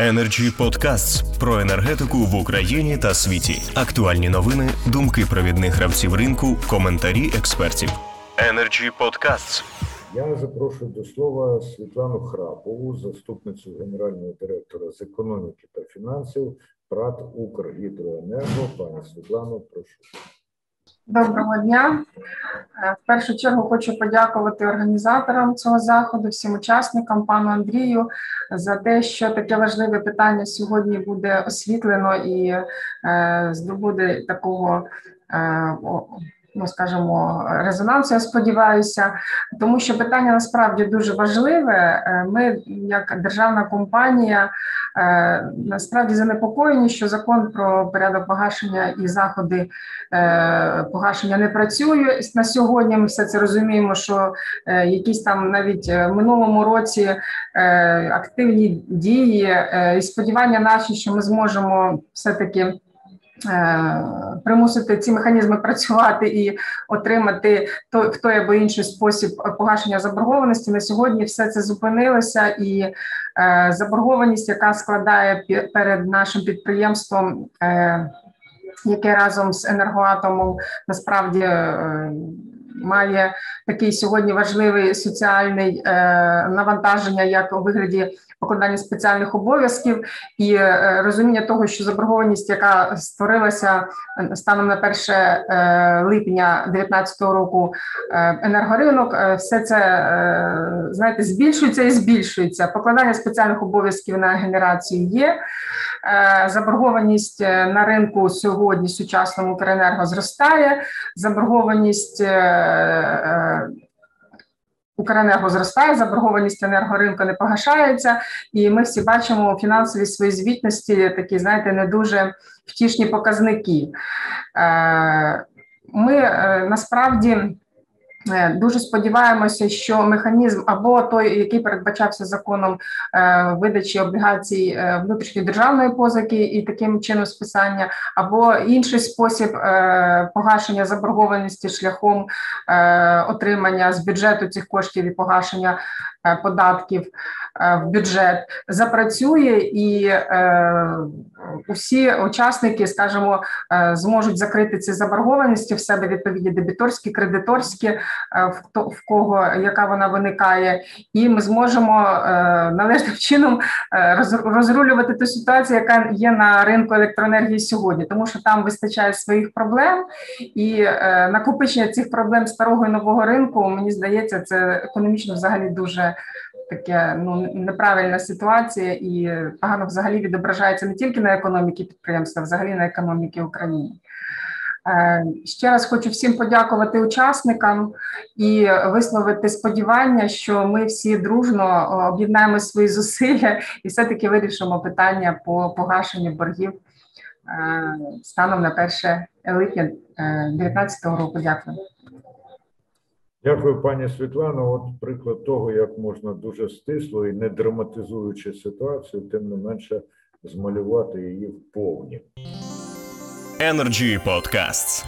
Energy Podcasts про енергетику в Україні та світі. Актуальні новини, думки провідних гравців ринку, коментарі експертів. Energy Podcasts. Я запрошую до слова Світлану Храпову, заступницю генерального директора з економіки та фінансів ПРАТ Укргідроенерго. Пані Світлано, прошу. Доброго дня. Е, В першу чергу хочу подякувати організаторам цього заходу, всім учасникам, пану Андрію, за те, що таке важливе питання сьогодні буде освітлено і е, здобуде такого. е, Ну, скажімо, резонансу, я сподіваюся, тому що питання насправді дуже важливе. Ми, як державна компанія, насправді занепокоєні, що закон про порядок погашення і заходи е, погашення не працює на сьогодні. Ми все це розуміємо, що е, якісь там навіть е, в минулому році е, активні дії е, і сподівання наші, що ми зможемо все таки. Е, Примусити ці механізми працювати і отримати той в той або інший спосіб погашення заборгованості. На сьогодні все це зупинилося, і е, заборгованість, яка складає перед нашим підприємством, е, яке разом з енергоатомом насправді е, має такий сьогодні важливий соціальний е, навантаження, як у вигляді покладання спеціальних обов'язків, і е, розуміння того, що заборгованість, яка створилася станом на 1 е, липня 2019 року, енергоринок, все це знаєте збільшується і збільшується. Покладання спеціальних обов'язків на генерацію є. Е, Заборгованість е, на ринку сьогодні сучасному Укренерго зростає. Заборгованість е, Укренерго зростає, заборгованість енергоринку не погашається, і ми всі бачимо у фінансовій своїй звітності такі, знаєте, не дуже втішні показники. Ми насправді. Е, Дуже сподіваємося, що механізм або той, який передбачався законом е, видачі облігацій е, внутрішньої державної позики і таким чином списання, або інший спосіб погашення заборгованості шляхом отримання з бюджету цих коштів і погашення податків е, в бюджет запрацює і е, усі учасники, скажімо, е, зможуть закрити ці заборгованості в себе відповідні дебіторські, кредиторські, е, в кого яка вона виникає, і ми зможемо е, належним чином е, розрулювати ту ситуацію, яка є на ринку електроенергії сьогодні, тому що там вистачає своїх проблем, і е, накопичення цих проблем старого і нового ринку, мені здається, це економічно взагалі дуже. Таке ну неправильна ситуація і погано взагалі відображається не тільки на економіці підприємства, а взагалі на економіці України. Е, Ще раз хочу всім подякувати учасникам і висловити сподівання, що ми всі дружно е, об'єднаємо свої зусилля і все-таки вирішимо питання по погашенню боргів е, станом на 1 липня 2019 року. Дякую. Дякую, пані Світлано. От приклад того, як можна дуже стисло і не драматизуючи ситуацію, тим не менше змалювати її в повні. Energy Podcasts.